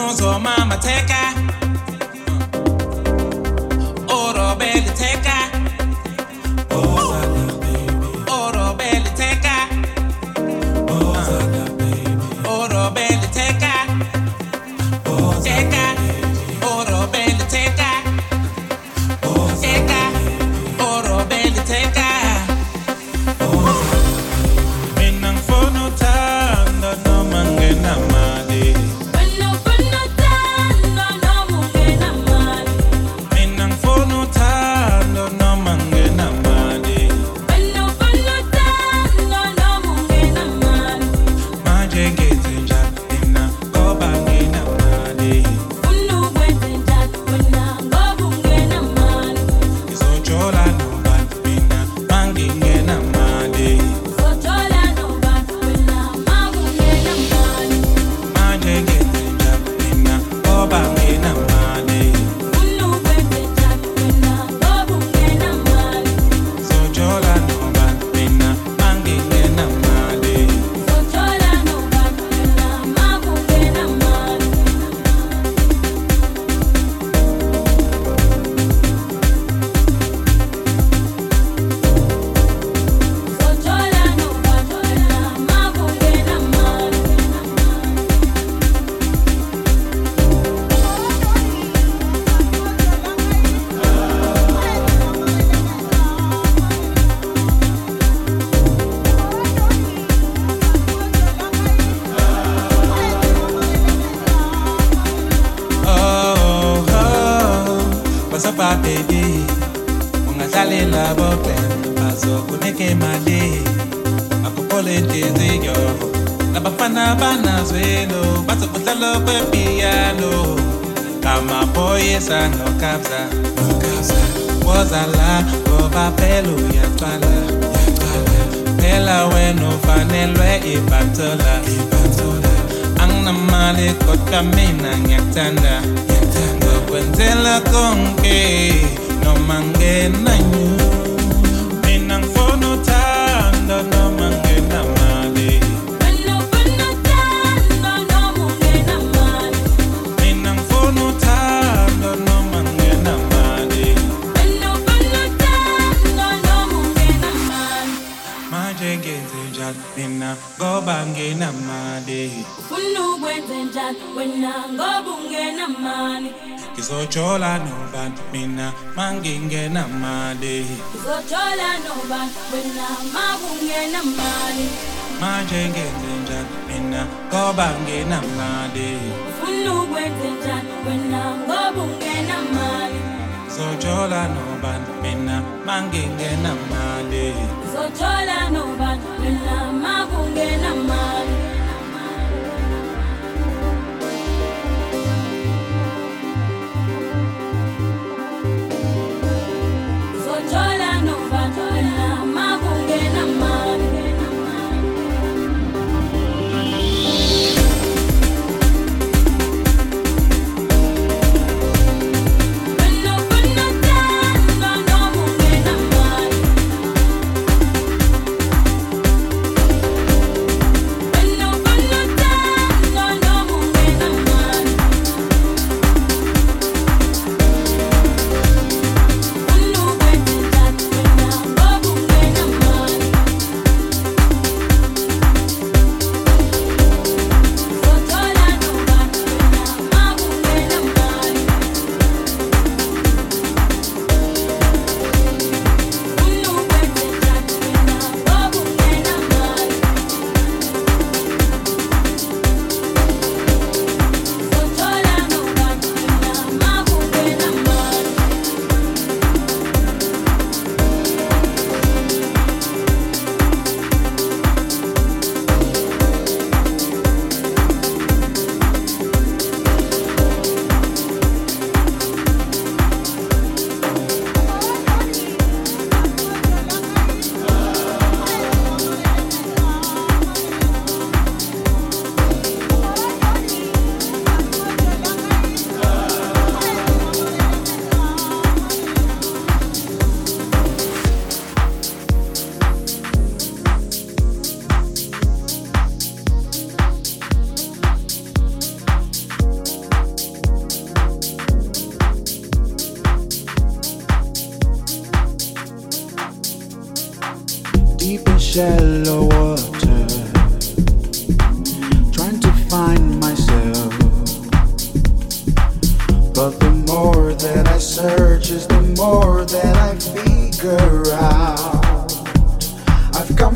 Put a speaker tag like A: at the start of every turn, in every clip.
A: on, so mama take her. papa bebe ungahlalela bopemba zokuneke male akokolentiziyo nabafana banazwelo bazokuhlalo kwepiyano amaboyisa nokabza wozala ngoba phela uyacwala phela wena ufanelwe ibatola anginamali kodwa mina ngiyakuthanda kwenzela konke noma ngenanyuka shot when I go bungena money. Kizochola no band mina mangingena mali. Kizochola
B: no band when
A: I ma bungena mali. Manje ngenzenja mina ngoba ngenamali. Ufuna ukwenzenja wena ngoba ungenamali. Kizochola no band mina mangingena mali. Kizochola no band mina ma bungena mali.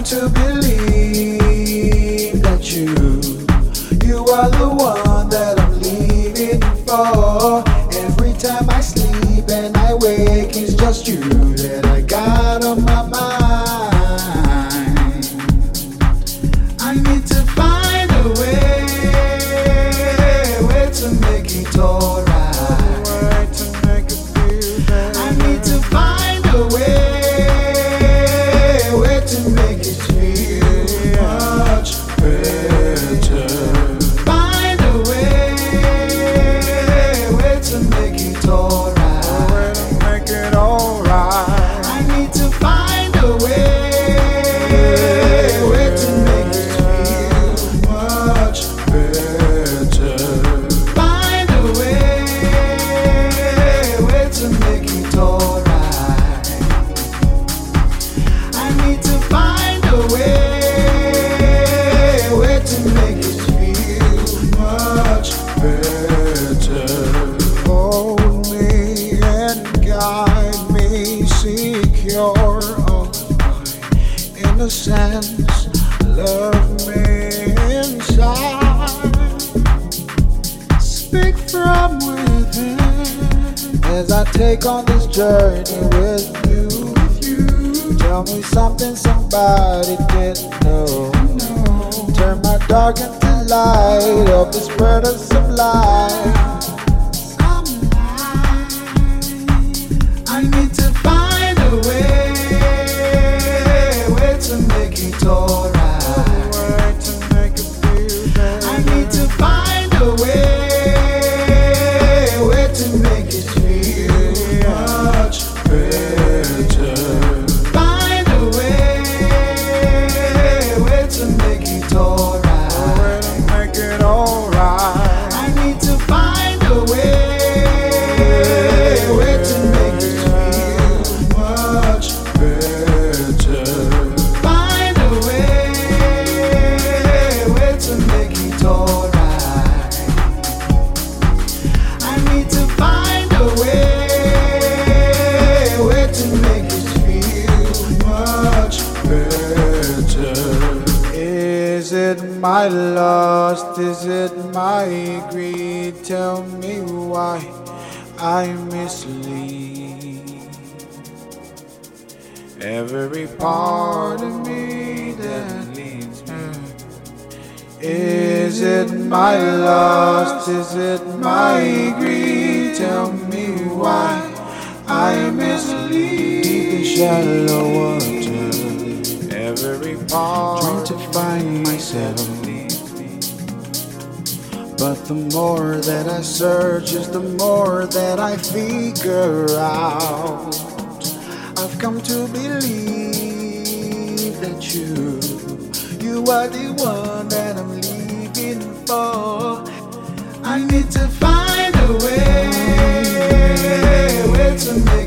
A: To believe light, help me spread us some light. I need to find a way, way to make it alright.
B: It my lust? Is it my greed? Tell me why I mislead every part of me that leads me. Is it my lust? Is it my greed? Tell me why I mislead
A: Deep in shallow water,
B: every part
A: trying to find myself. But the more that I search is the more that I figure out. I've come to believe that you, you are the one that I'm leaving for. I need to find a way, way to make.